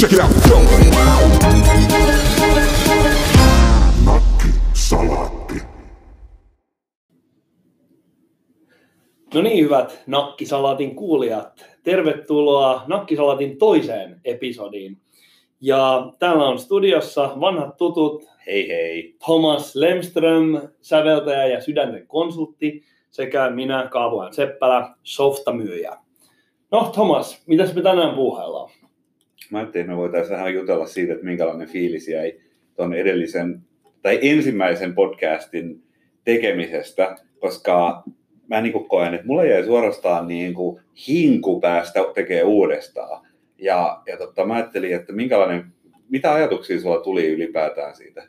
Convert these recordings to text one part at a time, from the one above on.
Check it out. Go. Nakki salaatti. No niin, hyvät Nakkisalaatin kuulijat. Tervetuloa Nakkisalaatin toiseen episodiin. Ja täällä on studiossa vanhat tutut Hei hei. Thomas Lemström, säveltäjä ja sydänten konsultti, sekä minä, Kaavoan Seppälä, softamyyjä. No Thomas, mitäs me tänään puuhaillaan? Mä ajattelin, että me voitaisiin vähän jutella siitä, että minkälainen fiilis jäi tuon edellisen tai ensimmäisen podcastin tekemisestä, koska mä niin kuin koen, että mulla jäi suorastaan niin kuin hinku päästä tekee uudestaan. Ja, ja totta, mä ajattelin, että minkälainen, mitä ajatuksia sulla tuli ylipäätään siitä?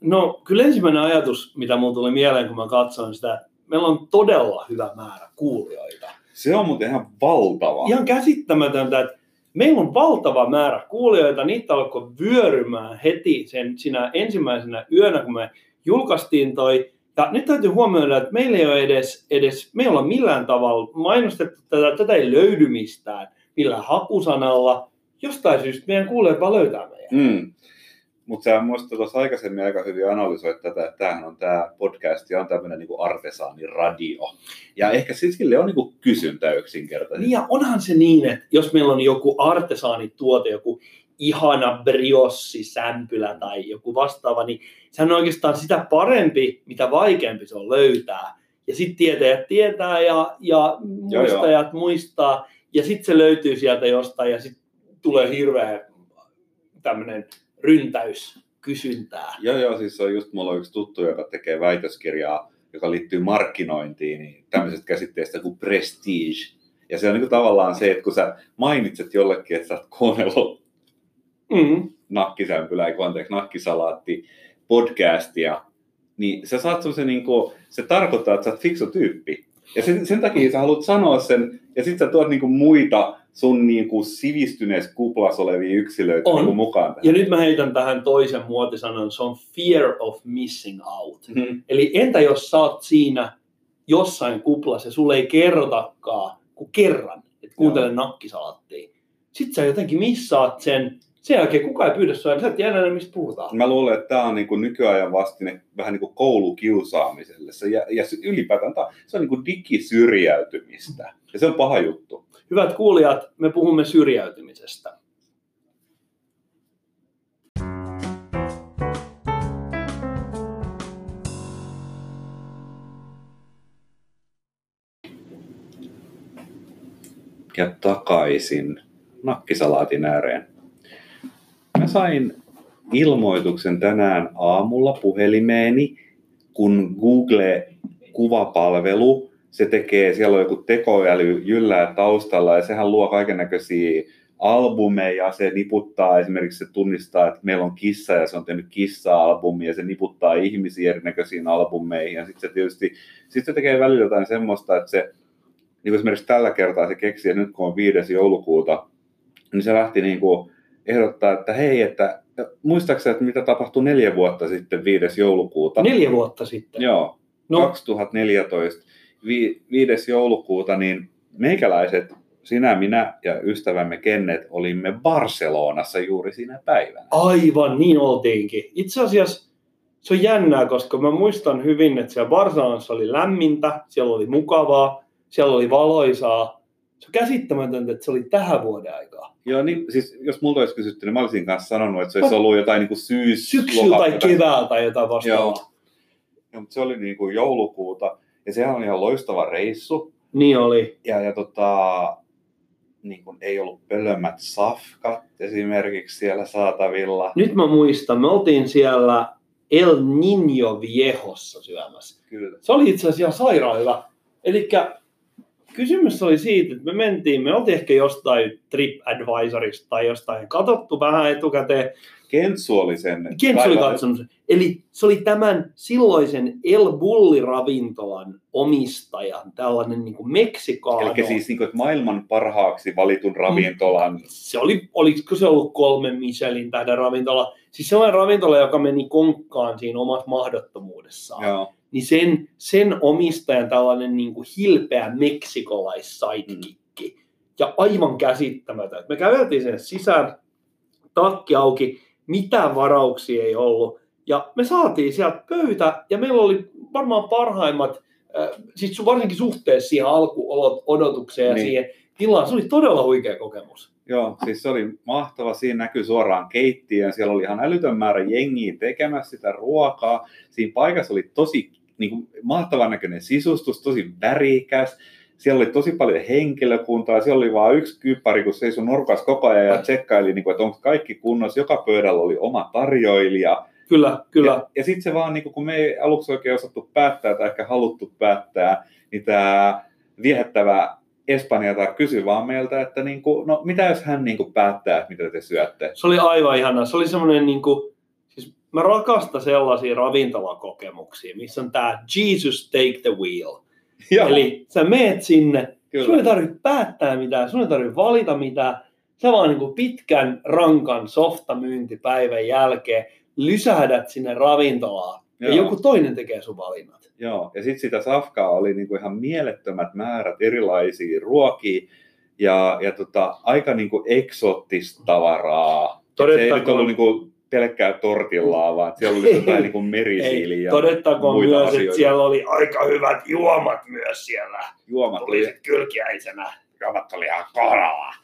No kyllä ensimmäinen ajatus, mitä mulla tuli mieleen, kun mä katsoin sitä, meillä on todella hyvä määrä kuulijoita. Se on muuten ihan valtava. Ihan käsittämätöntä, että meillä on valtava määrä kuulijoita, niitä alkoi vyörymään heti sen sinä ensimmäisenä yönä, kun me julkaistiin toi. Ja nyt täytyy huomioida, että meillä ei ole edes, edes me ei olla millään tavalla mainostettu tätä, tätä ei löydy mistään millään hakusanalla. Jostain syystä meidän kuulijat vaan löytää meidän. Mm. Mutta sä muista tuossa aikaisemmin aika hyvin analysoit tätä, että tämähän on tämä podcast ja on tämmöinen niinku artesaaniradio. Ja ehkä siis sille on niinku kysyntä yksinkertaisesti. Niin ja onhan se niin, että jos meillä on joku artesaanituote, joku ihana briossi, sämpylä tai joku vastaava, niin sehän on oikeastaan sitä parempi, mitä vaikeampi se on löytää. Ja sitten tietäjät tietää ja, ja muistajat muistaa, ja sitten se löytyy sieltä jostain, ja sitten tulee hirveä tämmöinen ryntäys kysyntää. Joo, joo, siis se on just, mulla on yksi tuttu, joka tekee väitöskirjaa, joka liittyy markkinointiin, niin tämmöisestä käsitteestä kuin prestige. Ja se on niin tavallaan se, että kun sä mainitset jollekin, että sä oot kuunnellut Mm. nakkisämpylä, ei anteeksi, nakkisalaatti podcastia, niin sä saat semmoisen, niin kuin, se tarkoittaa, että sä oot fiksu tyyppi. Ja sen, sen takia sä haluat sanoa sen, ja sit sä tuot niin kuin muita sun niin kuin sivistyneessä kuplassa olevia yksilöitä On. niin kuin mukaan. Ja tähän. nyt mä heitän tähän toisen muotisanan, se on fear of missing out. Mhm. Eli entä jos sä oot siinä jossain kuplassa ja sulle ei kerrotakaan kuin kerran, että kuuntele nakkisalattia. Sitten sä jotenkin missaat sen, sen jälkeen kukaan ei pyydä sua, sä et tiedä enää mistä puhutaan. Mä luulen, että tämä on niin kuin nykyajan vastine vähän niin kuin koulukiusaamiselle. Se, ja, ja se ylipäätään tää, se on niin kuin digisyrjäytymistä. Ja se on paha juttu. Hyvät kuulijat, me puhumme syrjäytymisestä. Ja takaisin nakkisalaatin ääreen. Mä sain ilmoituksen tänään aamulla puhelimeeni, kun Google-kuvapalvelu, se tekee, siellä on joku tekoäly jyllää taustalla ja sehän luo kaiken näköisiä albumeja, se niputtaa esimerkiksi, se tunnistaa, että meillä on kissa ja se on tehnyt kissa-albumia ja se niputtaa ihmisiä erinäköisiin albumeihin ja sitten se tietysti, sit se tekee välillä jotain semmoista, että se, niin kuin esimerkiksi tällä kertaa se keksi, ja nyt kun on 5. joulukuuta, niin se lähti niin kuin ehdottaa, että hei, että muistaakseni, että mitä tapahtui neljä vuotta sitten 5. joulukuuta? Neljä vuotta sitten. Joo, No, 2014, vi, 5. joulukuuta, niin meikäläiset, sinä, minä ja ystävämme Kennet olimme Barcelonassa juuri siinä päivänä. aivan niin oltiinkin. Itse asiassa se on jännää, koska mä muistan hyvin, että siellä Barcelonassa oli lämmintä, siellä oli mukavaa, siellä oli valoisaa. Se on käsittämätöntä, että se oli tähän vuoden aikaa. Joo, niin, siis jos multa olisi kysytty, niin mä olisin kanssa sanonut, että se olisi ollut jotain niin kuin syys... Syksyllä tai keväällä tai jotain vastaavaa. Joo. Joo, mutta se oli niin kuin joulukuuta, ja sehän oli ihan loistava reissu. Niin oli. Ja, ja tota, niin kuin ei ollut pölömmät safkat esimerkiksi siellä saatavilla. Nyt mä muistan, me oltiin siellä El Niño Viejossa syömässä. Kyllä. Se oli itse asiassa ihan sairaan hyvä. Eli kysymys oli siitä, että me mentiin, me oltiin ehkä jostain TripAdvisorista tai jostain katsottu vähän etukäteen. Kentsu oli sen. Kentsu oli katsonut sen. Eli se oli tämän silloisen El Bulli-ravintolan omistajan, tällainen niin kuin Meksikaano. Eli siis niin kuin, että maailman parhaaksi valitun ravintolan. se oli, olisiko se ollut kolme Michelin tähden ravintola, siis sellainen ravintola, joka meni konkkaan siinä omassa mahdottomuudessaan. Joo. Niin sen, sen omistajan tällainen niin kuin hilpeä meksikolais-sidekick. Ja aivan käsittämätön. Me käveltiin sen sisään, takki auki, mitään varauksia ei ollut. Ja me saatiin sieltä pöytä, ja meillä oli varmaan parhaimmat, äh, siis varsinkin suhteessa siihen alkuodotukseen ja Niin. siihen tilaan. Se oli todella huikea kokemus. Joo, siis se oli mahtava. Siinä näkyy suoraan keittiön. Siellä oli ihan älytön määrä jengiä tekemässä sitä ruokaa. Siinä paikassa oli tosi niin kuin, mahtavan näköinen sisustus, tosi värikäs. Siellä oli tosi paljon henkilökuntaa. Siellä oli vain yksi kyppäri, kun seisoi nurkassa koko ajan ja tsekkaili, niin kuin, että onko kaikki kunnossa. Joka pöydällä oli oma tarjoilija. Kyllä, kyllä. Ja, ja sitten se vaan, niin kun me ei aluksi oikein osattu päättää tai ehkä haluttu päättää, niin tämä viehättävä Espanjata kysyi vaan meiltä, että niin kuin, no mitä jos hän niin kuin päättää, että mitä te syötte. Se oli aivan ihana. Se oli semmoinen, niin kuin, mä rakastan sellaisia ravintolakokemuksia, missä on tämä Jesus take the wheel. Joo, Eli sä meet sinne, kyllä. sun ei tarvitse päättää mitään, sun ei tarvitse valita mitään. Sä vaan niin pitkän, rankan softamyyntipäivän jälkeen lysähdät sinne ravintolaan ja Joo. joku toinen tekee sun valinnat. Joo, ja sitten sitä safkaa oli niin kuin ihan mielettömät määrät erilaisia ruokia ja, ja tota, aika niin kuin eksoottista tavaraa. Et Se ei nyt Todettakoon- ollut niin kuin pelkkää tortillaa, vaan siellä oli jotain niin kuin merisiiliä Ei, ja todettakoon muita myös, asioita. että siellä oli aika hyvät juomat myös siellä. juomat Tuli oli, kylkiäisenä. juomat oli ihan kohdalla.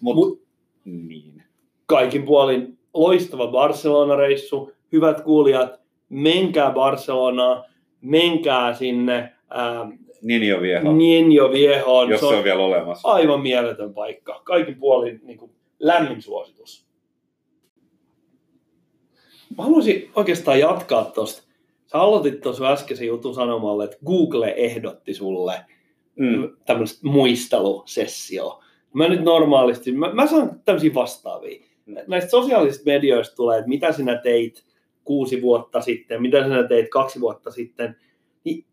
Mut, Mut- niin. kaikin puolin loistava Barcelona-reissu. Hyvät kuulijat, menkää Barcelonaan, menkää sinne ähm, Niin jo vieho, Nienjo Viehoon. jos Se se on on vielä olemassa. aivan mieletön paikka. Kaikin puolin niin kuin, lämmin suositus. Mä haluaisin oikeastaan jatkaa tuosta. Sä aloitit tuossa äskeisen jutun sanomalla, että Google ehdotti sulle Mm. tämmöistä muistelusessio. Mä nyt normaalisti, mä, mä saan tämmöisiä vastaavia. Mm. Näistä sosiaalisista medioista tulee, että mitä sinä teit kuusi vuotta sitten, mitä sinä teit kaksi vuotta sitten. Niin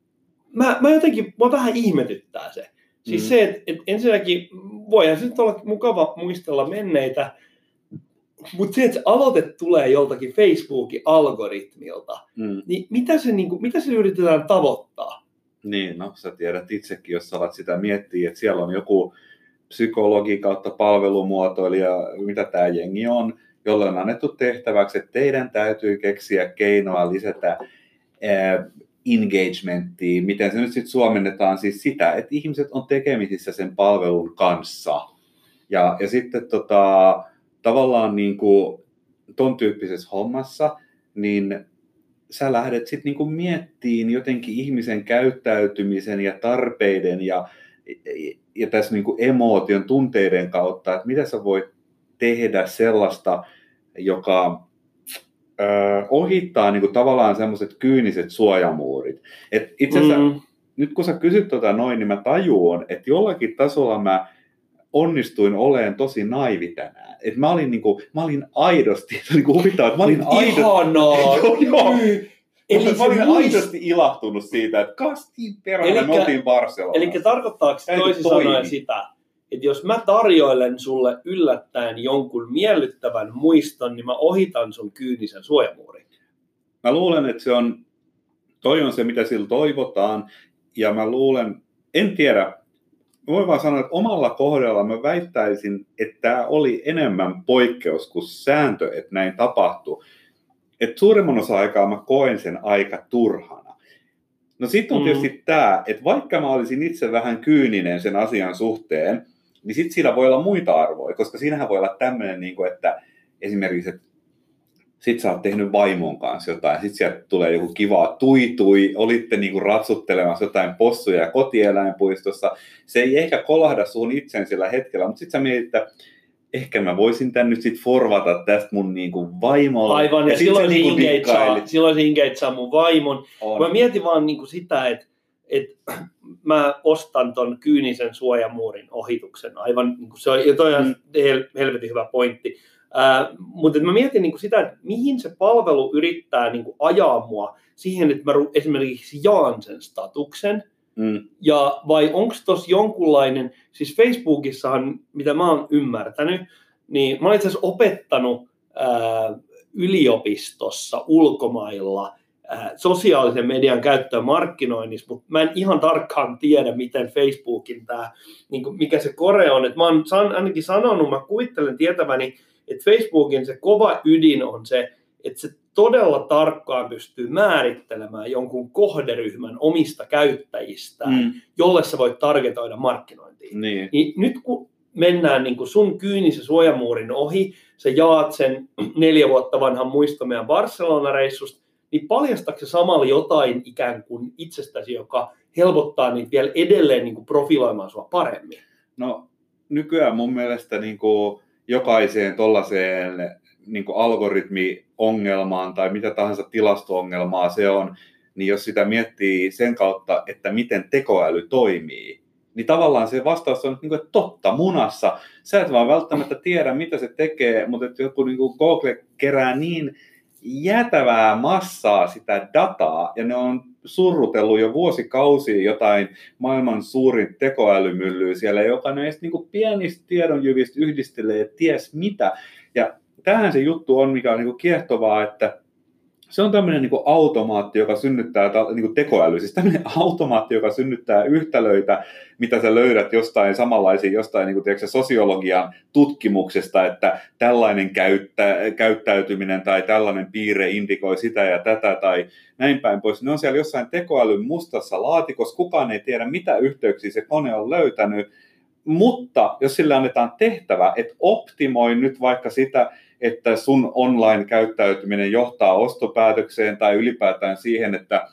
mä, mä jotenkin, mä vähän ihmetyttää se. Siis Mm. se, että, että ensinnäkin voihan se nyt olla mukava muistella menneitä, mutta se, että se aloite tulee joltakin Facebookin algoritmilta, Mm. niin mitä se, niin kuin, mitä se yritetään tavoittaa? Niin, no sä tiedät itsekin, jos alat sitä miettiä, että siellä on joku psykologi kautta palvelumuotoilija, mitä tämä jengi on, jolle on annettu tehtäväksi, että teidän täytyy keksiä keinoa lisätä ää, engagementtia, miten se nyt sitten suomennetaan siis sitä, että ihmiset on tekemisissä sen palvelun kanssa. Ja, ja sitten tota, tavallaan niin kuin ton tyyppisessä hommassa, niin sä lähdet sitten niinku miettiin jotenkin ihmisen käyttäytymisen ja tarpeiden ja, ja tässä niinku emootion, tunteiden kautta, että mitä sä voit tehdä sellaista, joka ö, ohittaa niinku tavallaan semmoiset kyyniset suojamuurit. Et itse asiassa Mm. nyt kun sä kysyt tota noin, niin mä tajuan, että jollakin tasolla mä onnistuin olemaan tosi naivi tänään. Et mä olin, niinku, mä olin aidosti, se niinku huvittavaa, että mä olin aidosti, Ihanaa! Joo, joo. Eli mä se olin muist- aidosti ilahtunut siitä, että kastiin perään, me oltiin Barcelonassa. Eli tarkoittaako se toisin sanoen sitä, että jos mä tarjoilen sulle yllättäen jonkun miellyttävän muiston, niin mä ohitan sun kyynisen suojamuurin. Mä luulen, että se on, toi on se, mitä sillä toivotaan, ja mä luulen, en tiedä, voin vaan sanoa, että omalla kohdalla mä väittäisin, että tämä oli enemmän poikkeus kuin sääntö, että näin tapahtui. Et suurimman osa aikaa mä koen sen aika turhana. No sitten on Mm. tietysti tämä, että vaikka mä olisin itse vähän kyyninen sen asian suhteen, niin sitten siinä voi olla muita arvoja, koska siinähän voi olla tämmöinen, niin että esimerkiksi, että sit sä oot tehnyt vaimon kanssa jotain, sit sieltä tulee joku kiva tuitui, olitte niinku ratsuttelemassa jotain possuja kotieläinpuistossa, se ei ehkä kolahda suun itsen sillä hetkellä, mutta sit sä mietit, että ehkä mä voisin tän nyt sit forvata tästä mun niinku vaimolle. Aivan, ja, sit silloin, se niinku dikkailit. silloin se engageaa mun vaimon. On. Mä mietin vaan niin kuin sitä, että, että mä ostan ton kyynisen suojamuurin ohituksen. Aivan, niin kuin se on, ja toi on Mm. hel, helvetin hyvä pointti. Mutta mä mietin niin kuin sitä, että mihin se palvelu yrittää niin kuin ajaa mua siihen, että mä ru- esimerkiksi jaan sen statuksen, Mm, ja vai onko tuossa jonkunlainen, siis Facebookissahan, mitä mä oon ymmärtänyt, niin mä oon itse asiassa opettanut ää, yliopistossa ulkomailla ää, sosiaalisen median käyttöä markkinoinnissa, mutta mä en ihan tarkkaan tiedä, miten Facebookin tämä, niin mikä se kore on. Et mä oon san, ainakin sanonut, mä kuvittelen tietäväni, että Facebookin se kova ydin on se, että se todella tarkkaan pystyy määrittelemään jonkun kohderyhmän omista käyttäjistä, mm. jolle sä voit targetoida markkinointiin. Niin. Niin nyt kun mennään niin kuin sun kyynisen suojamuurin ohi, sä jaat sen neljä vuotta vanhan muisto meidän Barcelona-reissusta, niin paljastatko se samalla jotain ikään kuin itsestäsi, joka helpottaa niitä vielä edelleen niin kuin profiloimaan sua paremmin? No nykyään mun mielestä niin kuin jokaiseen tollaiseen niin algoritmiongelmaan tai mitä tahansa tilasto-ongelmaa se on, niin jos sitä miettii sen kautta, että miten tekoäly toimii, niin tavallaan se vastaus on niin kuin, että totta munassa. Sä et vaan välttämättä tiedä, mitä se tekee, mutta että joku niin kuin Google kerää niin jätävää massaa sitä dataa, ja ne on surrutellut jo vuosikausia jotain maailman suurin tekoälymyllyä siellä, joka näistä niin pienistä tiedonjyvistä yhdistelee ties mitä. Ja tähän se juttu on, mikä on niin kiehtovaa, että se on tämmöinen niin automaatti, joka synnyttää niin kuin tekoäly, siis tämmöinen automaatti, joka synnyttää yhtälöitä, mitä sä löydät jostain samanlaisia, jostain niin kuin, tiedätkö, sosiologian tutkimuksesta, että tällainen käyttä, käyttäytyminen tai tällainen piirre indikoi sitä ja tätä tai näin päin pois. Ne on siellä jossain tekoälyn mustassa laatikossa, kukaan ei tiedä, mitä yhteyksiä se kone on löytänyt, mutta jos sille annetaan tehtävä, että optimoi nyt vaikka sitä, että sun online-käyttäytyminen johtaa ostopäätökseen tai ylipäätään siihen, että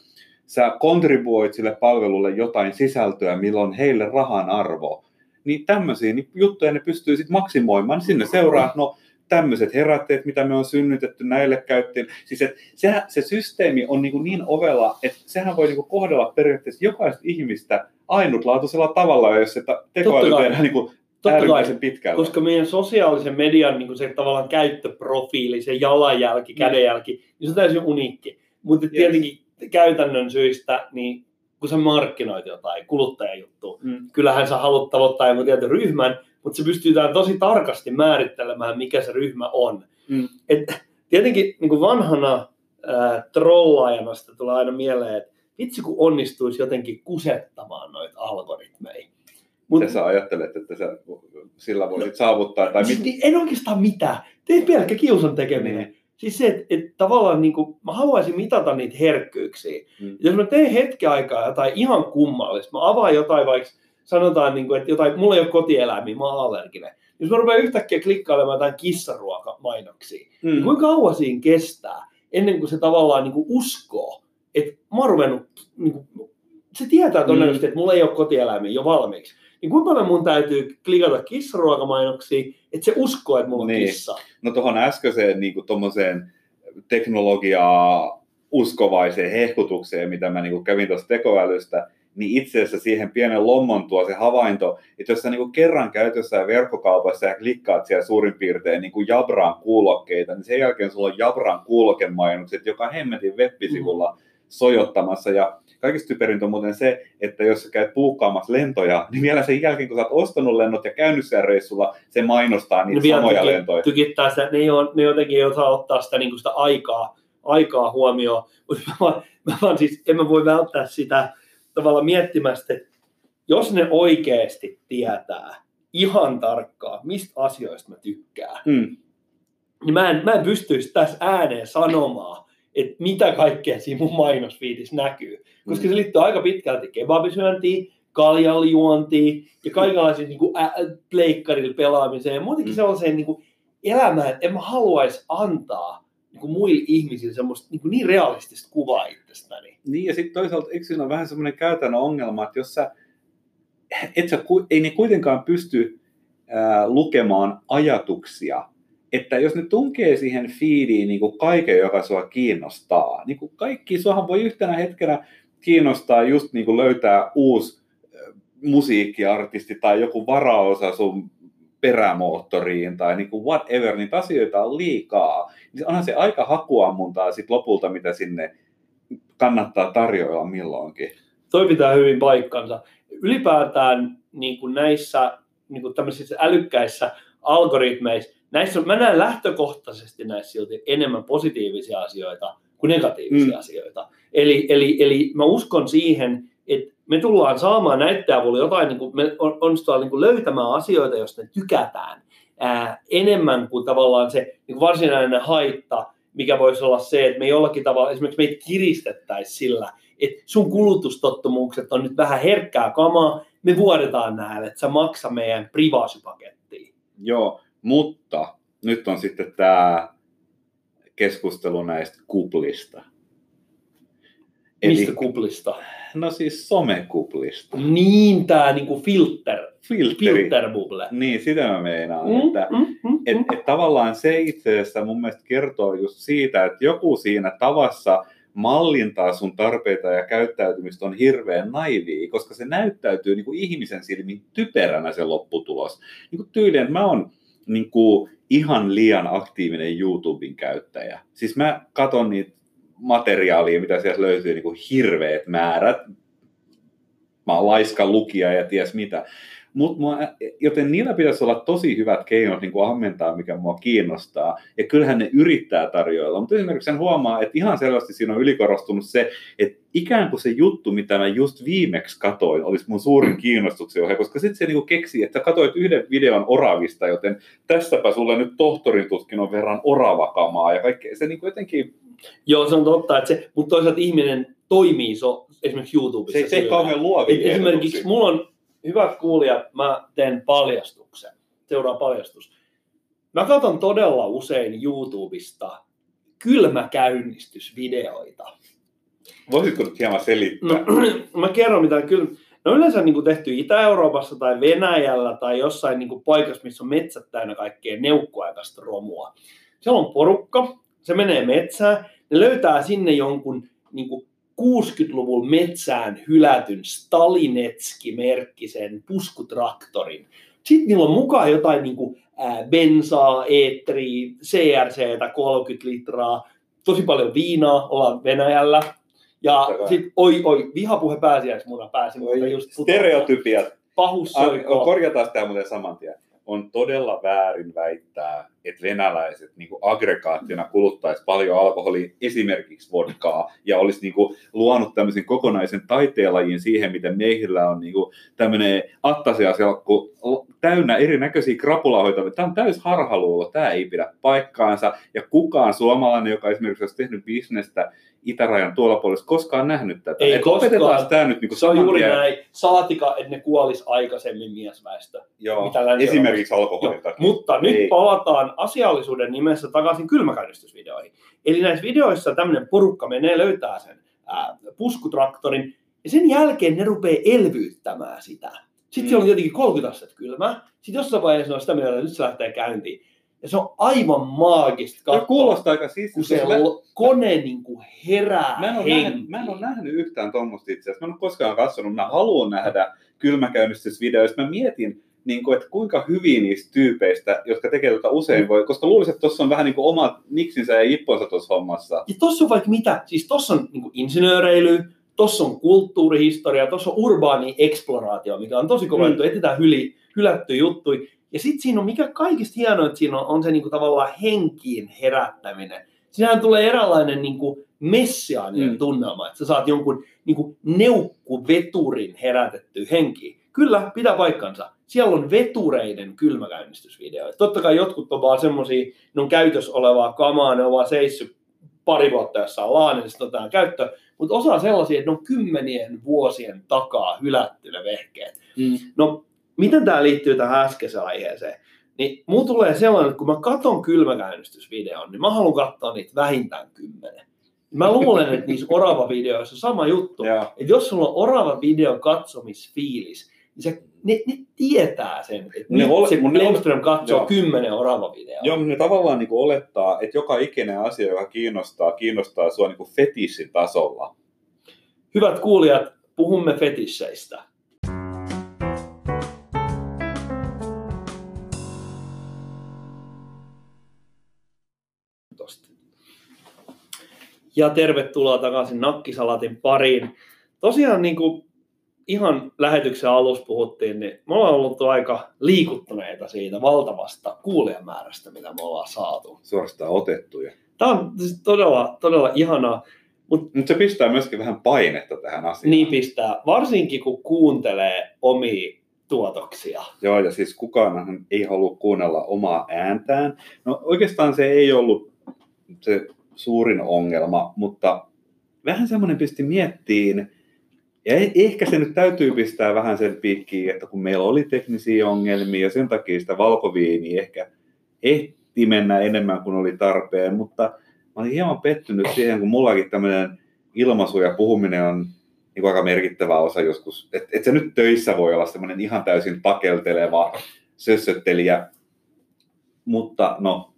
sä kontribuoit sille palvelulle jotain sisältöä, milloin heille rahan arvo, niin tämmöisiä niin juttuja ne pystyy sitten maksimoimaan. Sinne seuraa, no tämmöiset herätteet, mitä me on synnytetty näille käyttäjille. Siis et se, se systeemi on niin, niin ovella, että sehän voi niin kohdella periaatteessa jokaista ihmistä ainutlaatuisella tavalla, jos se tekoäly tehdään niin Totta kai, pitkälle. koska meidän sosiaalisen median niin se tavallaan käyttöprofiili, se jalanjälki, mm. kädenjälki, niin se on täysin uniikki. Mutta yes. tietenkin käytännön syistä, niin kun sä markkinoit jotain kuluttajajuttu, mm. kyllähän sä haluat tavoittaa jonkun tietyn ryhmän, mutta se pystyy tosi tarkasti määrittelemään, mikä se ryhmä on. Mm. Et, tietenkin niin kuin vanhana äh, trollaajana sitä tulee aina mieleen, että vitsi kun onnistuisi jotenkin kusettamaan noita algoritmeja. Mut, Mitä sä ajattelet, että sä sillä voisit no, saavuttaa? Tai mit... Siis en oikeastaan mitään. Tee pelkkä kiusan tekeminen. Mm. Siis se, että, että tavallaan niin kuin, mä haluaisin mitata niitä herkkyyksiä. Mm. Jos mä teen hetken aikaa jotain ihan kummallista, mä avaan jotain vaikka, sanotaan, niin kuin, että jotain, mulla ei ole kotieläimiä, mä oon allerginen. Jos mä rupean yhtäkkiä klikkailemaan jotain kissaruokamainoksia, mm. niin kuinka kauan siinä kestää, ennen kuin se tavallaan niin kuin uskoo, että mä oon ruvennut, niin kuin, se tietää todennäköisesti, mm. että mulla ei ole kotieläimiä jo valmiiksi niin kuinka paljon mun täytyy klikata kissaruokamainoksia, että se uskoo, että mulla on niin. kissa? No tuohon äskeiseen niin kuin teknologiaa uskovaiseen hehkutukseen, mitä mä niin kävin tuosta tekoälystä, niin itse asiassa siihen pienen lommon tuo se havainto, että jos sä niin kerran käyt jossain verkkokaupassa ja klikkaat siellä suurin piirtein niin kuin Jabran kuulokkeita, niin sen jälkeen sulla on Jabran kuulokemainokset joka hemmetin web-sivulla mm. sojottamassa. Ja kaikista typerintä on muuten se, että jos sä käyt puukkaamassa lentoja, niin vielä sen jälkeen, kun sä oot ostanut lennot ja käynyt siellä reissulla, se mainostaa niitä no, samoja tyki, lentoja. Tykittää sitä, ne, on, ne jotenkin osaa ottaa sitä, niin sitä aikaa, aikaa huomioon. Mutta mä, vaan, mä vaan siis, en mä voi välttää sitä tavalla miettimästä, että jos ne oikeasti tietää ihan tarkkaan, mistä asioista mä tykkään, hmm. niin mä en, mä en pystyisi tässä ääneen sanomaan, että mitä kaikkea siinä mun mainosfiidissä näkyy. Koska mm. se liittyy aika pitkälti kebabisyöntiin, kaljanjuontiin ja kaikenlaisiin niin pleikkarilla pelaamiseen ja muutenkin mm. sellaiseen niin kuin elämään, että en mä haluaisi antaa niin kuin muille ihmisille semmoista niin, kuin niin realistista kuvaa itsestäni. Niin ja sitten toisaalta eikö siinä ole vähän semmoinen käytännön ongelma, että jos sä, et sä, ei ne kuitenkaan pysty ää, lukemaan ajatuksia että jos ne tunkee siihen feediin niin kuin kaiken, joka sua kiinnostaa, niin kuin kaikki, suahan voi yhtenä hetkenä kiinnostaa just niin kuin löytää uusi musiikkiartisti tai joku varaosa sun perämoottoriin tai niin kuin whatever, niitä asioita on liikaa. Niin onhan se aika hakuammuntaa sit lopulta, mitä sinne kannattaa tarjoilla milloinkin. Toi pitää hyvin paikkansa. Ylipäätään niin kuin näissä niin kuin älykkäissä algoritmeissa, näissä on, mä näen lähtökohtaisesti näissä silti enemmän positiivisia asioita kuin negatiivisia mm. asioita. Eli, eli, eli mä uskon siihen, että me tullaan saamaan näyttää avulla jotain, niin kuin me onnistutaan niin kuin löytämään asioita, jos ne tykätään. ää, enemmän kuin tavallaan se niin kuin varsinainen haitta, mikä voisi olla se, että me jollakin tavalla esimerkiksi meitä kiristettäisiin sillä, että sun kulutustottumukset on nyt vähän herkkää kamaa, me vuodetaan näille, että sä maksa meidän privaasipakettiin. Joo, mutta nyt on sitten tämä keskustelu näistä kuplista. Mistä kuplista? No siis somekuplista. Niin, tämä niinku filter, Filteri. filterbubble. Niin, sitä mä meinaan. Mm, Että, mm, mm, et, mm. et tavallaan se itse asiassa mun mielestä kertoo just siitä, että joku siinä tavassa mallintaa sun tarpeita ja käyttäytymistä on hirveän naivia, koska se näyttäytyy niin kuin ihmisen silmin typeränä se lopputulos. Niin kuin tyyliin, että mä oon niin kuin ihan liian aktiivinen YouTuben käyttäjä. Siis mä katon niitä materiaalia, mitä sieltä löytyy niin kuin hirveät määrät. Mä oon laiska lukija ja ties mitä. Mut mua, joten niillä pitäisi olla tosi hyvät keinot niin kuin ammentaa, mikä mua kiinnostaa. Ja kyllähän ne yrittää tarjoilla. Mutta esimerkiksi sen huomaa, että ihan selvästi siinä on ylikorostunut se, että ikään kuin se juttu, mitä mä just viimeksi katoin, olisi mun suurin kiinnostuksen ohje, koska sitten se niinku keksii, että katoit yhden videon oravista, joten tässäpä sulle nyt tohtorin tutkinnon verran oravakamaa ja kaikkea. Se niinku jotenkin, Joo, se on totta, että se, mutta toisaalta ihminen toimii so, esimerkiksi YouTubessa. se ei tee sillä. kauhean luovia esimerkiksi mulla on, hyvät kuulijat, mä teen paljastuksen. Seuraa paljastus. Mä katson todella usein YouTubesta kylmäkäynnistysvideoita. Voisitko nyt hieman selittää? No, mä kerron mitä kyllä. Ne on yleensä niin kuin tehty Itä-Euroopassa tai Venäjällä tai jossain niin kuin paikassa, missä on metsät täynnä kaikkea neukkoaikaista romua. Siellä on porukka, se menee metsään, ne löytää sinne jonkun niin kuin 60-luvun metsään hylätyn Stalinetski-merkkisen puskutraktorin. Sitten niillä on mukaan jotain niin kuin, ää, bensaa, eetteriä, CRCtä 30 litraa, tosi paljon viinaa, ollaan Venäjällä. Ja sitten, oi, oi, vihapuhe pääsiäismuna pääsi, mutta just Stereotypiat. pahus Ah, soikoo. Korjataan sitä muuten saman tien. On todella väärin väittää, että venäläiset niin kuin aggregaattina kuluttaisi paljon alkoholia, esimerkiksi vodkaa, ja olisi niin kuin, luonut tämmöisen kokonaisen taiteenlajin siihen, miten meihillä on niin kuin, tämmöinen attasiaselkku täynnä erinäköisiä krapulahoita. Tämä on täys harhaluulo, tämä ei pidä paikkaansa, ja kukaan suomalainen, joka esimerkiksi olisi tehnyt bisnestä itärajan tuolla puolella, koskaan nähnyt tätä. Ei Et koskaan. Tämä nyt niin Se on juuri tien. näin. Saatika, että ne kuolis aikaisemmin miesväestö. Joo, esimerkiksi alkoholin takia. mutta nyt Ei. Palataan asiallisuuden nimessä takaisin kylmäkäynnistysvideoihin. Eli näissä videoissa tämmöinen porukka menee löytää sen ää, puskutraktorin, ja sen jälkeen ne rupeaa elvyyttämään sitä. Sitten Mm. siellä on tietenkin 30 astetta kylmää. Sitten jossain vaiheessa on sitä mieltä, että nyt se lähtee käyntiin. Ja se on aivan maagista katsoa, kuulostaa aika siistiä. kun se Mä, kone niin kuin herää mä, en ole nähnyt, mä en ole nähnyt yhtään tuommoista itse asiassa. Mä en ole koskaan katsonut. Mä haluan nähdä kylmäkäynnistysvideoista. Mä mietin, niin kuin, että kuinka hyvin niistä tyypeistä, jotka tekee tätä usein voi, koska luulisin, että tuossa on vähän niin kuin omat niksinsä ja jipponsa tuossa hommassa. Ja tossa on vaikka mitä, siis tossa on niin insinööreily, tossa on kulttuurihistoria, tossa on urbaani exploraatio, mikä on tosi kova Mm. juttu, etsitään hyli, hylätty juttu. Ja sitten siinä on, mikä kaikista hienoa, että siinä on, on se niin kuin tavallaan henkiin herättäminen. Siinähän tulee eräänlainen niin kuin messiaaninen Mm. tunnelma, että sä saat jonkun niin kuin neukkuveturin herätettyä henkiin. Kyllä, pitää paikkansa. Siellä on vetureiden kylmäkäynnistysvideoita. Totta kai jotkut on vaan semmosia, ne on käytössä olevaa kamaa, ne on vaan seissyt pari vuotta jossain laanissa, sitten otetaan käyttöön. Mutta osa on sellaisia, että ne on kymmenien vuosien takaa hylätty ne vehkeet. Mm. No, miten tämä liittyy tähän äskeiseen aiheeseen? Niin mulla tulee sellainen, että kun mä katon kylmäkäynnistysvideon, niin mä haluan katsoa niitä vähintään kymmenen. Mä luulen, että niissä orava-videoissa on sama juttu. Joo. Että jos sulla on orava videon katsomisfiilis, niin se, ne, ne tietää sen, että Ne ole- se mun ne Lemström katsoo Joo. kymmenen orava videoa. Joo, mutta ne tavallaan niin olettaa, että joka ikinen asia, joka kiinnostaa, kiinnostaa sua niin fetissin tasolla. Hyvät kuulijat, puhumme fetisseistä. Ja tervetuloa takaisin Nakkisalatin pariin. Tosiaan niin kuin ihan lähetyksen alussa puhuttiin, niin me ollaan ollut aika liikuttuneita siitä valtavasta kuulijamäärästä, mitä me ollaan saatu. Suorastaan otettuja. Tämä on siis todella, todella ihanaa. Mutta se pistää myöskin vähän painetta tähän asiaan. Niin pistää, varsinkin kun kuuntelee omia tuotoksia. Joo, ja siis kukaan ei halua kuunnella omaa ääntään. No oikeastaan se ei ollut se suurin ongelma, mutta vähän semmoinen pisti miettiin, ja e- ehkä se nyt täytyy pistää vähän sen piikkiin, että kun meillä oli teknisiä ongelmia ja sen takia sitä valkoviiniä ehkä ehti mennä enemmän kuin oli tarpeen, mutta mä olin hieman pettynyt siihen, kun mullakin tämmöinen ilmaisu ja puhuminen on niin aika merkittävä osa joskus. Että et se nyt töissä voi olla semmoinen ihan täysin takelteleva sössöttelijä, mutta no,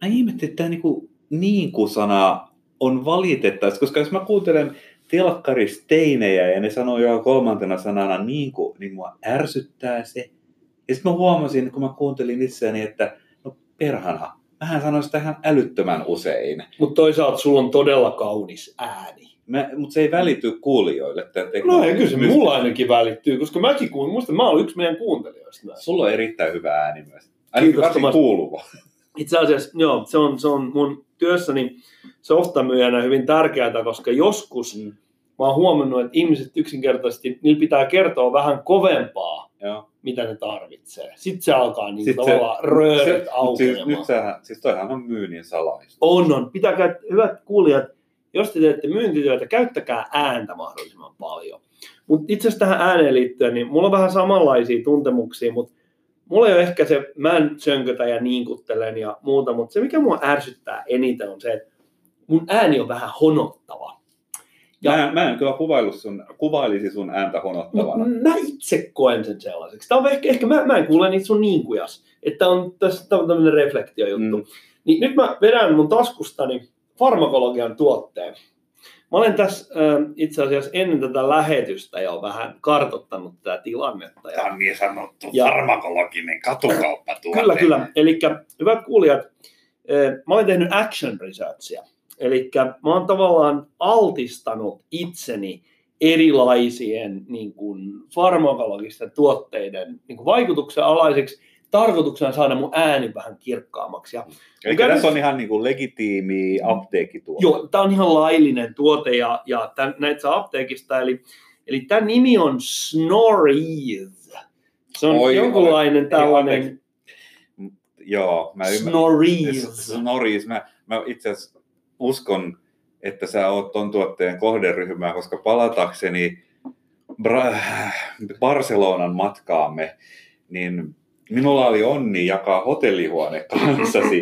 mä ihmettelin, että tämä niinku niin kuin sana on valitettavasti, koska jos mä kuuntelen telkkaristeinejä ja ne sanoo jo kolmantena sanana niin kuin, niin mua ärsyttää se. Ja sitten mä huomasin, kun mä kuuntelin itseäni, että no perhana, mähän sanoin sitä ihan älyttömän usein. Mutta toisaalta sulla on todella kaunis ääni. Mutta se ei välity kuulijoille. Tämä No ei, kyllä se mulla ainakin välittyy, koska mäkin kuulin, muista mä olen yksi meidän kuuntelijoista. Näin. Sulla on erittäin hyvä ääni myös. Ainakin Kiitos, varsin kuuluva. Itse asiassa, joo, se on, se on mun työssäni softamyyjänä hyvin tärkeää, koska joskus Mm. mä oon huomannut, että ihmiset yksinkertaisesti, niillä pitää kertoa vähän kovempaa, Joo. mitä ne tarvitsee. Sitten se alkaa niin Sitten se- tavallaan röörit Se- siis, aukeamaan. nyt sähän, siis toihan on myynnin salaisuus. On, on. Pitää käyttää, hyvät kuulijat, jos te teette myyntityötä, käyttäkää ääntä mahdollisimman paljon. Mutta itse asiassa tähän ääneen liittyen, niin mulla on vähän samanlaisia tuntemuksia, mutta mulla ei ole ehkä se, mä en sönkötä ja niinkuttelen ja muuta, mutta se mikä mua ärsyttää eniten on se, että mun ääni on vähän honottava. Ja- Mä, mä en kyllä kuvailu sun, kuvailisi sun ääntä honottavana. Mä itse koen sen sellaiseksi. Tämä on ehkä, ehkä mä, mä en kuule niitä sun niinkujas. Että on tässä on tämmöinen reflektiojuttu. Mm. Niin nyt mä vedän mun taskustani farmakologian tuotteen. Mä olen tässä äh, itse asiassa ennen tätä lähetystä jo vähän kartottanut tätä tilannetta. Ja Tämä on niin sanottu Ja- farmakologinen katukauppatuote. Kyllä, kyllä. Eli hyvät kuulijat, eh, mä olen tehnyt action researchia. Eli mä oon tavallaan altistanut itseni erilaisien niin kuin, farmakologisten tuotteiden niin kuin, vaikutuksen alaiseksi tarkoituksena saada mun ääni vähän kirkkaammaksi. Ja, Eli tässä on ihan niin kuin legitiimi apteekkituote. joo, tämä on ihan laillinen tuote ja, ja tän, näitä saa apteekista. Eli, eli tämän nimi on Snorries. Se on Oi, jonkunlainen Ei, tällainen anteeksi. Joo, mä ymmärrän. Mä, mä itse asiassa uskon, että sä oot ton tuotteen kohderyhmää, koska palatakseni Bra- Barcelonan matkaamme, niin minulla oli onni jakaa hotellihuone kanssasi.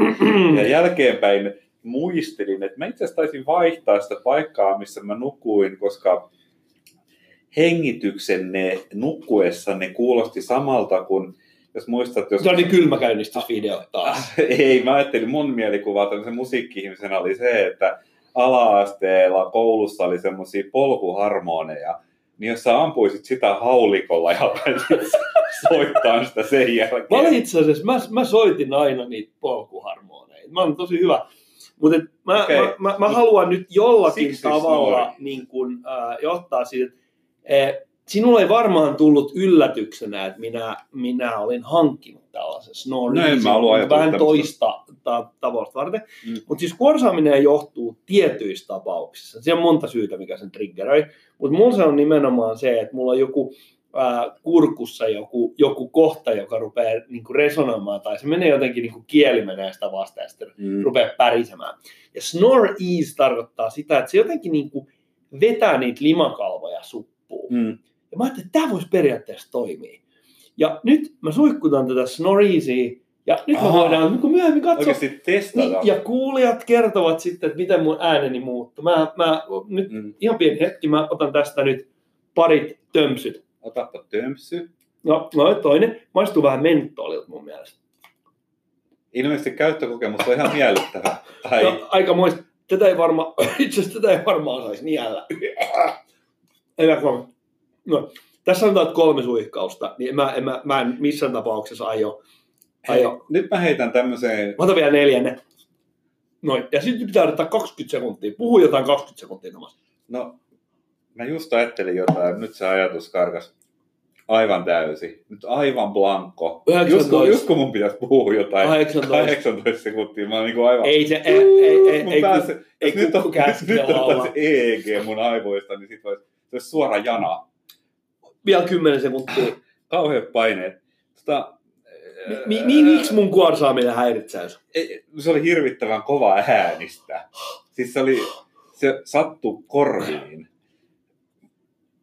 Ja jälkeenpäin muistelin, että mä itse asiassa taisin vaihtaa sitä paikkaa, missä mä nukuin, koska hengityksenne nukkuessanne kuulosti samalta kuin, jos muistat, jos... Se oli kylmäkäynnistysvideo taas. Ei, mä ajattelin, mun mielikuva tämmöisen musiikki-ihmisenä oli se, että ala-asteella koulussa oli semmoisia polkuharmoneja, niin jos sä ampuisit sitä haulikolla ja soittaa sitä sen jälkeen. Mä olin itse asiassa, mä, mä soitin aina niitä polkuharmoneita. Mä olen tosi hyvä. Mutta mä, Okei. mä, mä, mä, haluan nyt jollakin Siksi tavalla niin kun, äh, johtaa siitä, että eh, sinulle ei varmaan tullut yllätyksenä, että minä, minä olin hankkinut tällaisen snorin. No en mä ollut Vähän toista ta- tavoista varten. Mm. Mutta siis kuorsaaminen johtuu tietyissä tapauksissa. Siinä on monta syytä, mikä sen triggeröi. Mutta mulla se on nimenomaan se, että mulla on joku ää, kurkussa joku, joku kohta, joka rupeaa niinku resonoimaan, tai se menee jotenkin, niinku kieli menee sitä vastaan, ja sitten Mm. rupeaa pärisemään. Ja snore ease tarkoittaa sitä, että se jotenkin niinku vetää niitä limakalvoja suppuun. Mm. Ja mä ajattelin, että tämä voisi periaatteessa toimia. Ja nyt mä suihkutan tätä snoreesia, ja nyt me voidaan niin myönnemmin katsoa, Oikeasti testata. niin, ja kuulijat kertovat sitten, että miten mun ääneni muuttuu. Mä, mä nyt Mm. ihan pieni hetki, mä otan tästä nyt parit tömpsyt. Otapa tömpsy. No, no toinen maistuu vähän mentolilta mun mielestä. Ilmeisesti käyttökokemus on ihan miellyttävä. Tai No, aika moista. Tätä ei varmaan, itse asiassa tätä ei varmaan saisi niellä. No, tässä sanotaan, että kolme suihkausta, niin mä, en, mä, mä en missään tapauksessa aio. Hei, aio. nyt mä heitän tämmöiseen, Mä otan vielä neljänne. Noin. Ja sitten pitää odottaa 20 sekuntia. Puhu jotain 20 sekuntia Tomas. no mä just ajattelin jotain, nyt se ajatus karkas aivan täysi. Nyt aivan blanko. Just kun, 19. just kun mun pitäisi puhua jotain 18. 18 sekuntia, mä oon niinku aivan... Ei se, ei, ei, ei, ei, päässä, ku- ei nyt on, nyt on EEG mun aivoista, niin sit vois, se olisi suora jana. vielä 10 sekuntia. kauheat paineet. Tota, Mi- mi- miksi mun kuorsaaminen häiritsee se oli hirvittävän kova äänistä. Siis se oli, se sattu korviin.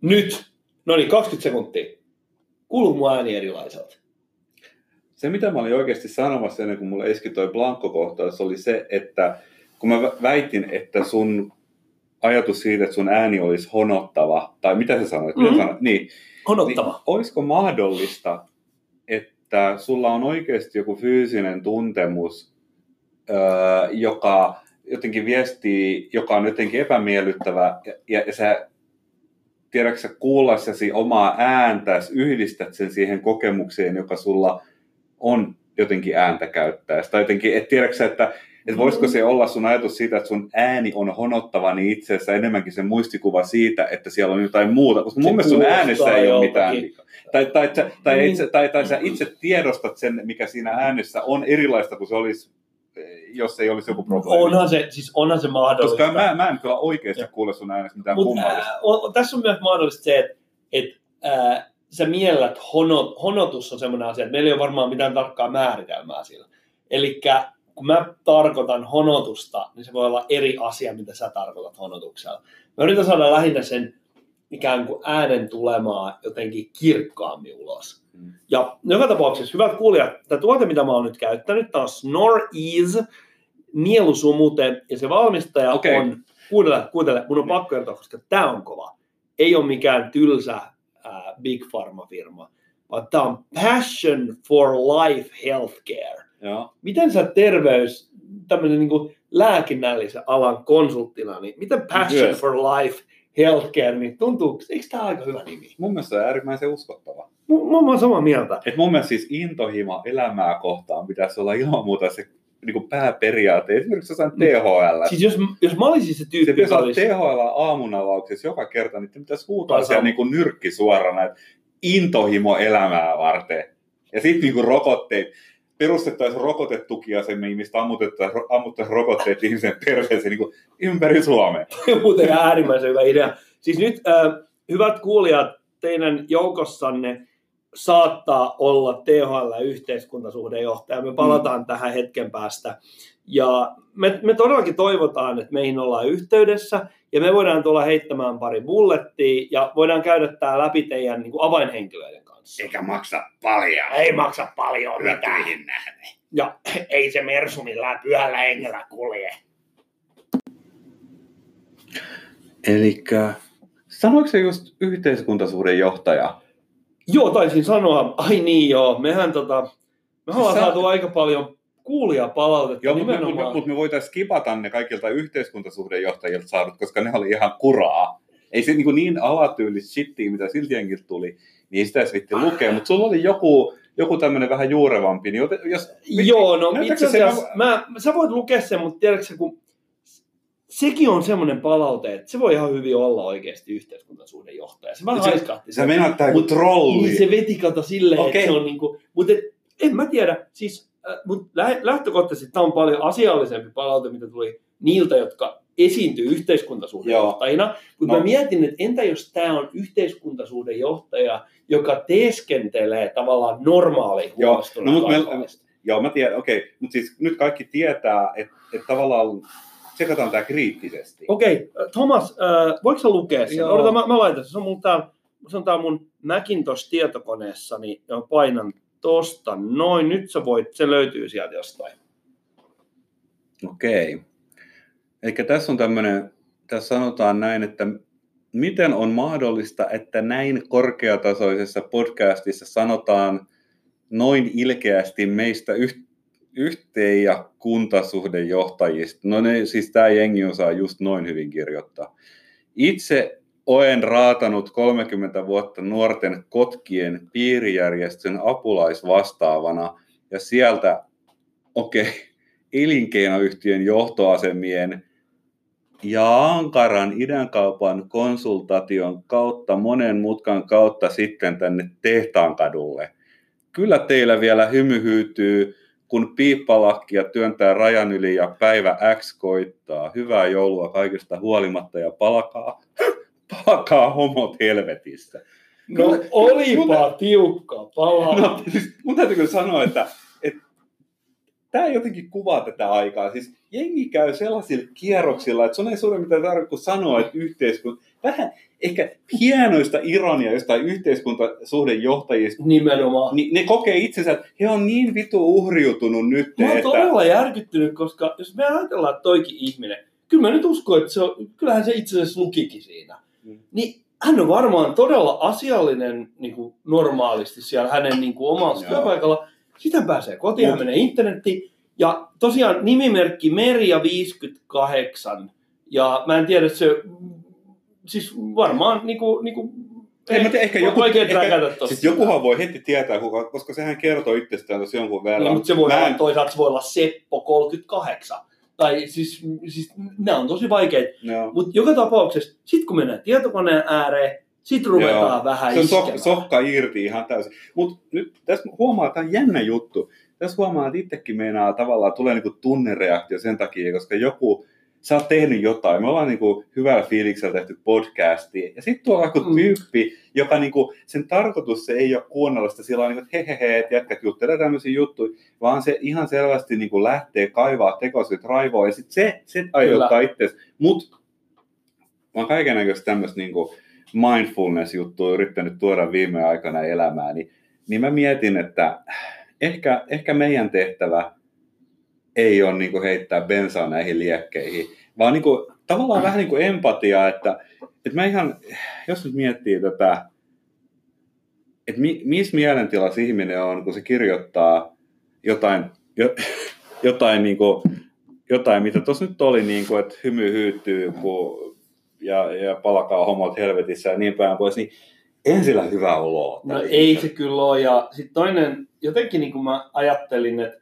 Nyt. No niin, 20 sekuntia. Kuuluu mun ääni erilaiselta. Se, mitä mä olin oikeasti sanomassa ennen kuin mulle iski toi Blanko-kohtaus, oli se, että kun mä vä- väitin, että sun ajatus siitä, että sun ääni olisi honottava, tai mitä sä sanoit? Mitä Mhm. sanoit? Niin, niin Honottava. olisiko mahdollista, että sulla on oikeasti joku fyysinen tuntemus, joka jotenkin viestii, joka on jotenkin epämiellyttävä, ja, ja, ja sä tiedätkö sä kuullessasi omaa ääntäsi, yhdistät sen siihen kokemukseen, joka sulla on jotenkin ääntä käyttää. Tai jotenkin, et tiedätkö sä, että että voisiko se olla sun ajatus siitä, että sun ääni on honottava, niin itse asiassa enemmänkin se muistikuva siitä, että siellä on jotain muuta, koska mun Se mielestä sun äänessä ei ole mitään. Tai, tai, tai, tai, Niin. itse, tai, tai sä itse tiedostat sen, mikä siinä äänessä on erilaista kuin se olisi, jos ei olisi joku probleemi. Onhan se, siis onhan se mahdollista. Koska mä, mä en kyllä oikeasti Joo. kuule sun äänestä mitään Mut, kummallista. ää, on, tässä on myös mahdollista se, että et, ää, sä miellät honot, honotus on semmoinen asia, että meillä ei ole varmaan mitään tarkkaa määritelmää sillä. Eli kun mä tarkoitan honotusta, niin se voi olla eri asia, mitä sä tarkoitat honotuksella. Mä yritän saada lähinnä sen ikään kuin äänen tulemaa jotenkin kirkkaammin ulos. Mm. Ja joka tapauksessa, hyvät kuulijat, tämä tuote, mitä mä oon nyt käyttänyt, tämä on Snore Ease nielusumute, ja se valmistaja Okei. on, kuuntele, kuuntele, mun on pakko kertoa, koska tämä on kova. Ei ole mikään tylsä ää, Big Pharma-firma, vaan tämä on Passion for Life Healthcare. Joo. Miten sä terveys, tämmöinen niin lääkinnällisen alan konsulttina, niin miten Passion Yes. for Life Healthcare, niin tuntuu, eikö tämä aika hyvä nimi? Mun mielestä se on äärimmäisen uskottava. Mä, mä oon samaa mieltä. Et mun mielestä siis intohimo elämää kohtaan pitäisi olla ilman muuta se niin kuin pääperiaate. Esimerkiksi jossain THL. Siis jos, jos mä olisin se se tyyppi, pitäisi joka olisi... THL aamunavauksessa joka kerta, niin pitäisi huutaa siellä niin kuin nyrkki suorana, että intohimo elämää varten. Ja sitten niin kuin rokotteet, perustettaisiin rokotetukiasemia, mistä ammutettaisiin, ammuttaisiin rokotteet ihmisen perheeseen niin ympäri Suomea. muuten äärimmäisen hyvä idea. Siis nyt, äh, hyvät kuulijat, teidän joukossanne saattaa olla THL-yhteiskuntasuhdejohtaja. Me palataan mm. tähän hetken päästä. Ja me, me todellakin toivotaan, että meihin ollaan yhteydessä ja me voidaan tulla heittämään pari bullettia ja voidaan käydä tämä läpi teidän niin kuin avainhenkilöiden. Eikä maksa paljon. Ei maksa paljon mitään. Nähden. Ja ei se Mersu millään pyhällä hengellä kulje. Eli sanoiko se just yhteiskuntasuuden johtaja? Joo, taisin sanoa. Ai niin joo, mehän tota, me ollaan Sä- saatu aika paljon kuulijapalautetta Joo, mutta me, nimenomaan. mut, mut me voitaisiin skipata ne kaikilta yhteiskuntasuhdejohtajilta saadut, koska ne oli ihan kuraa. Ei se niin, niin alatyylistä shittiä, mitä silti tuli, niin sitä vitti lukea, mutta sulla oli joku, joku tämmöinen vähän juurevampi, niin jos... Joo, no itse se- asiassa, mä, sä voit lukea sen, mutta tiedätkö kun sekin on semmoinen palaute, että se voi ihan hyvin olla oikeasti yhteiskuntasuuden johtaja. Se vähän Se- haiskahti. Sä meinaat tää Mut- kuin trolli. Niin se veti kato silleen, Okei. että se on niinku, mutta et, en mä tiedä, siis, äh, mut lä- lähtökohtaisesti tämä on paljon asiallisempi palaute, mitä tuli niiltä, jotka esiintyy yhteiskuntasuhdejohtajina. Mutta No. mä mietin, että entä jos tämä on yhteiskuntasuhdejohtaja, joka teeskentelee tavallaan normaali Joo, no mut me-? Joo, mä tiedän, okei. Mutta siis nyt kaikki tietää, että et tavallaan tsekataan tämä kriittisesti. Okei, Thomas, äh, voiko sä lukea sen? Joo. Odota, mä, mä laitan sen. Se on, mulla täällä, se on täällä mun Macintosh-tietokoneessa, niin mä painan tosta noin. Nyt sä voit, se löytyy sieltä jostain. Okei. Eli tässä on tämmöinen, tässä sanotaan näin, että miten on mahdollista, että näin korkeatasoisessa podcastissa sanotaan noin ilkeästi meistä yh- yhteen- ja kuntasuhdejohtajista. No ne, siis tämä jengi osaa just noin hyvin kirjoittaa. Itse olen raatanut 30 vuotta nuorten kotkien piirijärjestön apulaisvastaavana ja sieltä, okei, okay, elinkeinoyhtiön johtoasemien ja ankaran idänkaupan konsultaation kautta, monen mutkan kautta sitten tänne Tehtaankadulle. Kyllä teillä vielä hymy hyytyy, kun piippalakkia työntää rajan yli ja päivä X koittaa. Hyvää joulua kaikesta huolimatta ja palkaa, palkaa homot helvetissä. No Kyllä- olipa tiukka pala. No, siis mun täytyy kyllä sanoa, että tämä jotenkin kuvaa tätä aikaa. Siis jengi käy sellaisilla kierroksilla, että se on ei suurin mitä tarvitse kuin sanoa, että yhteiskunta, vähän ehkä hienoista ironiaa jostain yhteiskuntasuhdejohtajista, Nimenomaan. niin ne kokee itsensä, että he on niin vitu uhriutunut nyt, Mä oon että... todella järkyttynyt, koska jos me ajatellaan, että toikin ihminen, kyllä mä nyt uskon, että se on, kyllähän se itse asiassa lukikin siinä. Mm. Niin hän on varmaan todella asiallinen niin kuin normaalisti siellä hänen niin kuin omalla työpaikalla. Sitä pääsee kotiin, Mut- menee internettiin. Ja tosiaan nimimerkki Merja58. Ja mä en tiedä, se siis varmaan niin kuin, niin kuin, En mä tiedä, ehkä joku, ehkä, siis jokuhan voi heti tietää, kuka, koska sehän kertoo itsestään tosi jonkun verran. Niin, mutta se voi Mä olla, en- toisaalta se voi olla Seppo 38. Tai siis, siis nämä on tosi vaikeita. Joo. Mutta joka tapauksessa, sitten kun mennään tietokoneen ääreen, sitten ruvetaan Joo. vähän Se on iskemään. so, sohka irti ihan täysin. Mutta nyt tässä huomaa, että tämä on jännä juttu. Tässä huomaa, että itsekin meinaa tavallaan tulee niinku tunnereaktio sen takia, koska joku, sä oot tehnyt jotain. Me ollaan niinku hyvällä fiiliksellä tehty podcastia. Ja sitten tuolla joku Mm. tyyppi, joka niinku, sen tarkoitus se ei ole kuunnella sitä sillä niinku, että hehehe, että jätkät juttelee tämmöisiä juttuja, vaan se ihan selvästi niinku lähtee kaivaa tekoiset raivoa. Ja sitten se, se aiheuttaa itse. Mutta mä oon kaikennäköistä tämmöistä niinku mindfulness-juttua yrittänyt tuoda viime aikana elämään, niin, niin mä mietin, että ehkä, ehkä meidän tehtävä ei ole niin heittää bensaa näihin liekkeihin, vaan niin kuin, tavallaan vähän niin kuin empatiaa, että, että mä ihan, jos nyt miettii tätä, että mi, missä mielentilassa ihminen on, kun se kirjoittaa jotain, jo, jotain, niin kuin, jotain mitä tuossa nyt oli, niin kuin, että hymy hyytyy, kun, ja, ja palakaa homot helvetissä ja niin päin pois, niin en sillä hyvä olo. No ei se kyllä ole. Ja sitten toinen, jotenkin niin kuin mä ajattelin, että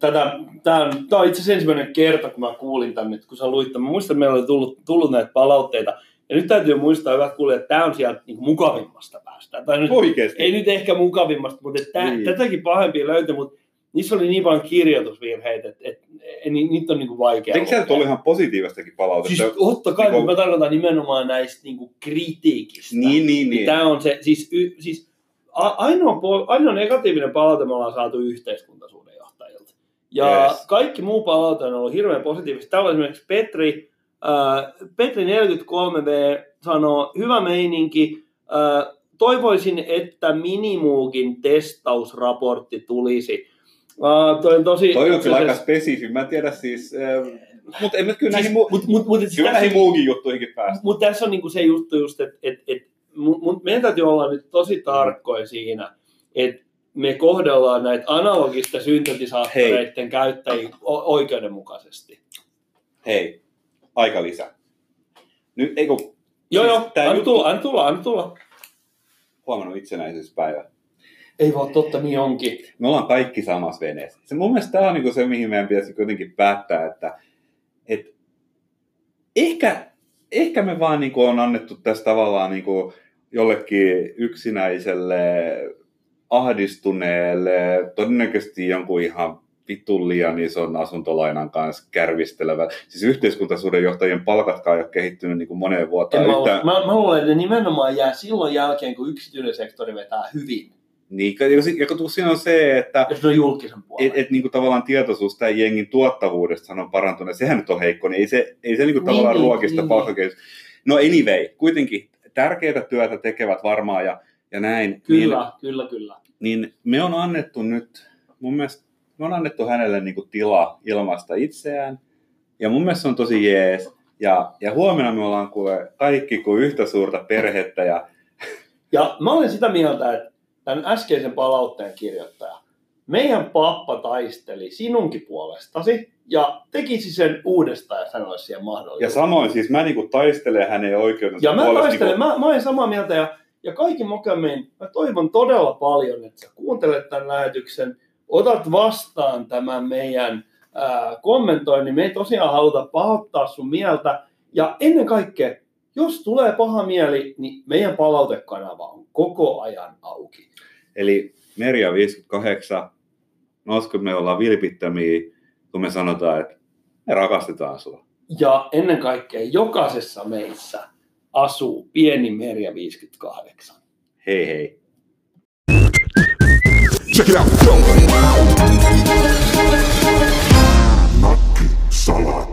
tätä, tämä on, tämä on itse asiassa ensimmäinen kerta, kun mä kuulin tämän, että kun sä luit. Mä muistan, että meillä oli tullut, tullut näitä palautteita. Ja nyt täytyy muistaa, hyvät kuulijat, että tämä on sieltä niin mukavimmasta päästä. Tai nyt, Oikeasti. ei nyt ehkä mukavimmasta, mutta tämä, Niin. tätäkin pahempia löytyi, mutta niissä oli niin paljon kirjoitusvirheitä, että, että, että ni- niitä on niin kuin vaikea Eikö sieltä lukea. ollut ihan positiivistakin palautetta? Siis totta kai, Niinku- mutta mä tarkoitan nimenomaan näistä niinku kritiikistä. Niin, niin, niin. Tämä on se, siis, y, siis a, ainoa, ainoa negatiivinen palaute me ollaan saatu yhteiskuntasuuden johtajilta. Ja Yes. yes. kaikki muu palaute on ollut hirveän positiivista. Täällä on esimerkiksi Petri, äh, Petri 43V sanoo, hyvä meininki, äh, toivoisin, että Minimuukin testausraportti tulisi. Äh, toi on tosi... Toi on kyllä itse aika spesifi. Mä en tiedä siis, äh, mutta nyt kyllä näihin, Siis, mu- mut, mut, mut, siis kyllä näihin muukin juttuihin päästä. mutta tässä on niinku se juttu just, että et, et, meidän täytyy olla nyt tosi tarkkoja siinä, että me kohdellaan näitä analogista syntetisaattoreiden käyttäjiä o- oikeudenmukaisesti. Hei, aika lisä. Nyt, ei kun, Joo, Siis joo, anna juttu- tulla, anna tulla, anna tulla. huomannut itsenäisyyspäivä. Ei vaan totta, niin onkin. Me ollaan kaikki samassa veneessä. Se, mun mielestä tämä on niinku se, mihin meidän pitäisi kuitenkin päättää, että et, ehkä, ehkä me vaan niinku on annettu tässä tavallaan niinku jollekin yksinäiselle, ahdistuneelle, todennäköisesti jonkun ihan vitun liian ison asuntolainan kanssa kärvistelevä. Siis yhteiskuntasuuden johtajien palkatkaan ei ole kehittynyt niin kuin moneen vuoteen. En mä, mä, mä luulen, että ne nimenomaan jää silloin jälkeen, kun yksityinen sektori vetää hyvin, Niin, ja kun siinä on se, että jos ne on julkisen puolen. et, et, niin kuin tavallaan tietoisuus tämän jengin tuottavuudesta on parantunut, sehän nyt on heikko, niin ei se, ei se niin kuin Niin, tavallaan niin, ruokista niin, palkkakehitys. No anyway, kuitenkin tärkeää työtä tekevät varmaan ja, ja näin. Kyllä, kyllä, kyllä. Niin, niin me on annettu nyt, mun mielestä me on annettu hänelle niin kuin tila ilmaista itseään. Ja mun mielestä se on tosi jees. Ja, ja huomenna me ollaan kuule kaikki kuin yhtä suurta perhettä ja Ja mä olen sitä mieltä, että tämän äskeisen palautteen kirjoittaja, meidän pappa taisteli sinunkin puolestasi ja tekisi sen uudestaan, jos hän olisi siihen Ja mahdollista. samoin siis mä niinku taistelen hänen oikeutensa ja mä puolesta taistelen, niinku- mä, mä olen samaa mieltä ja, ja kaikki mokammin, mä toivon todella paljon, että sä kuuntelet tämän lähetyksen, otat vastaan tämän meidän ää, kommentoinnin, me ei tosiaan haluta pahoittaa sun mieltä ja ennen kaikkea, jos tulee paha mieli, niin meidän palautekanava on koko ajan auki. Eli Merja 58, no olisiko me ollaan vilpittömiä, kun me sanotaan, että me rakastetaan sua. Ja ennen kaikkea jokaisessa meissä asuu pieni Merja 58. Hei hei. Check it out. Go.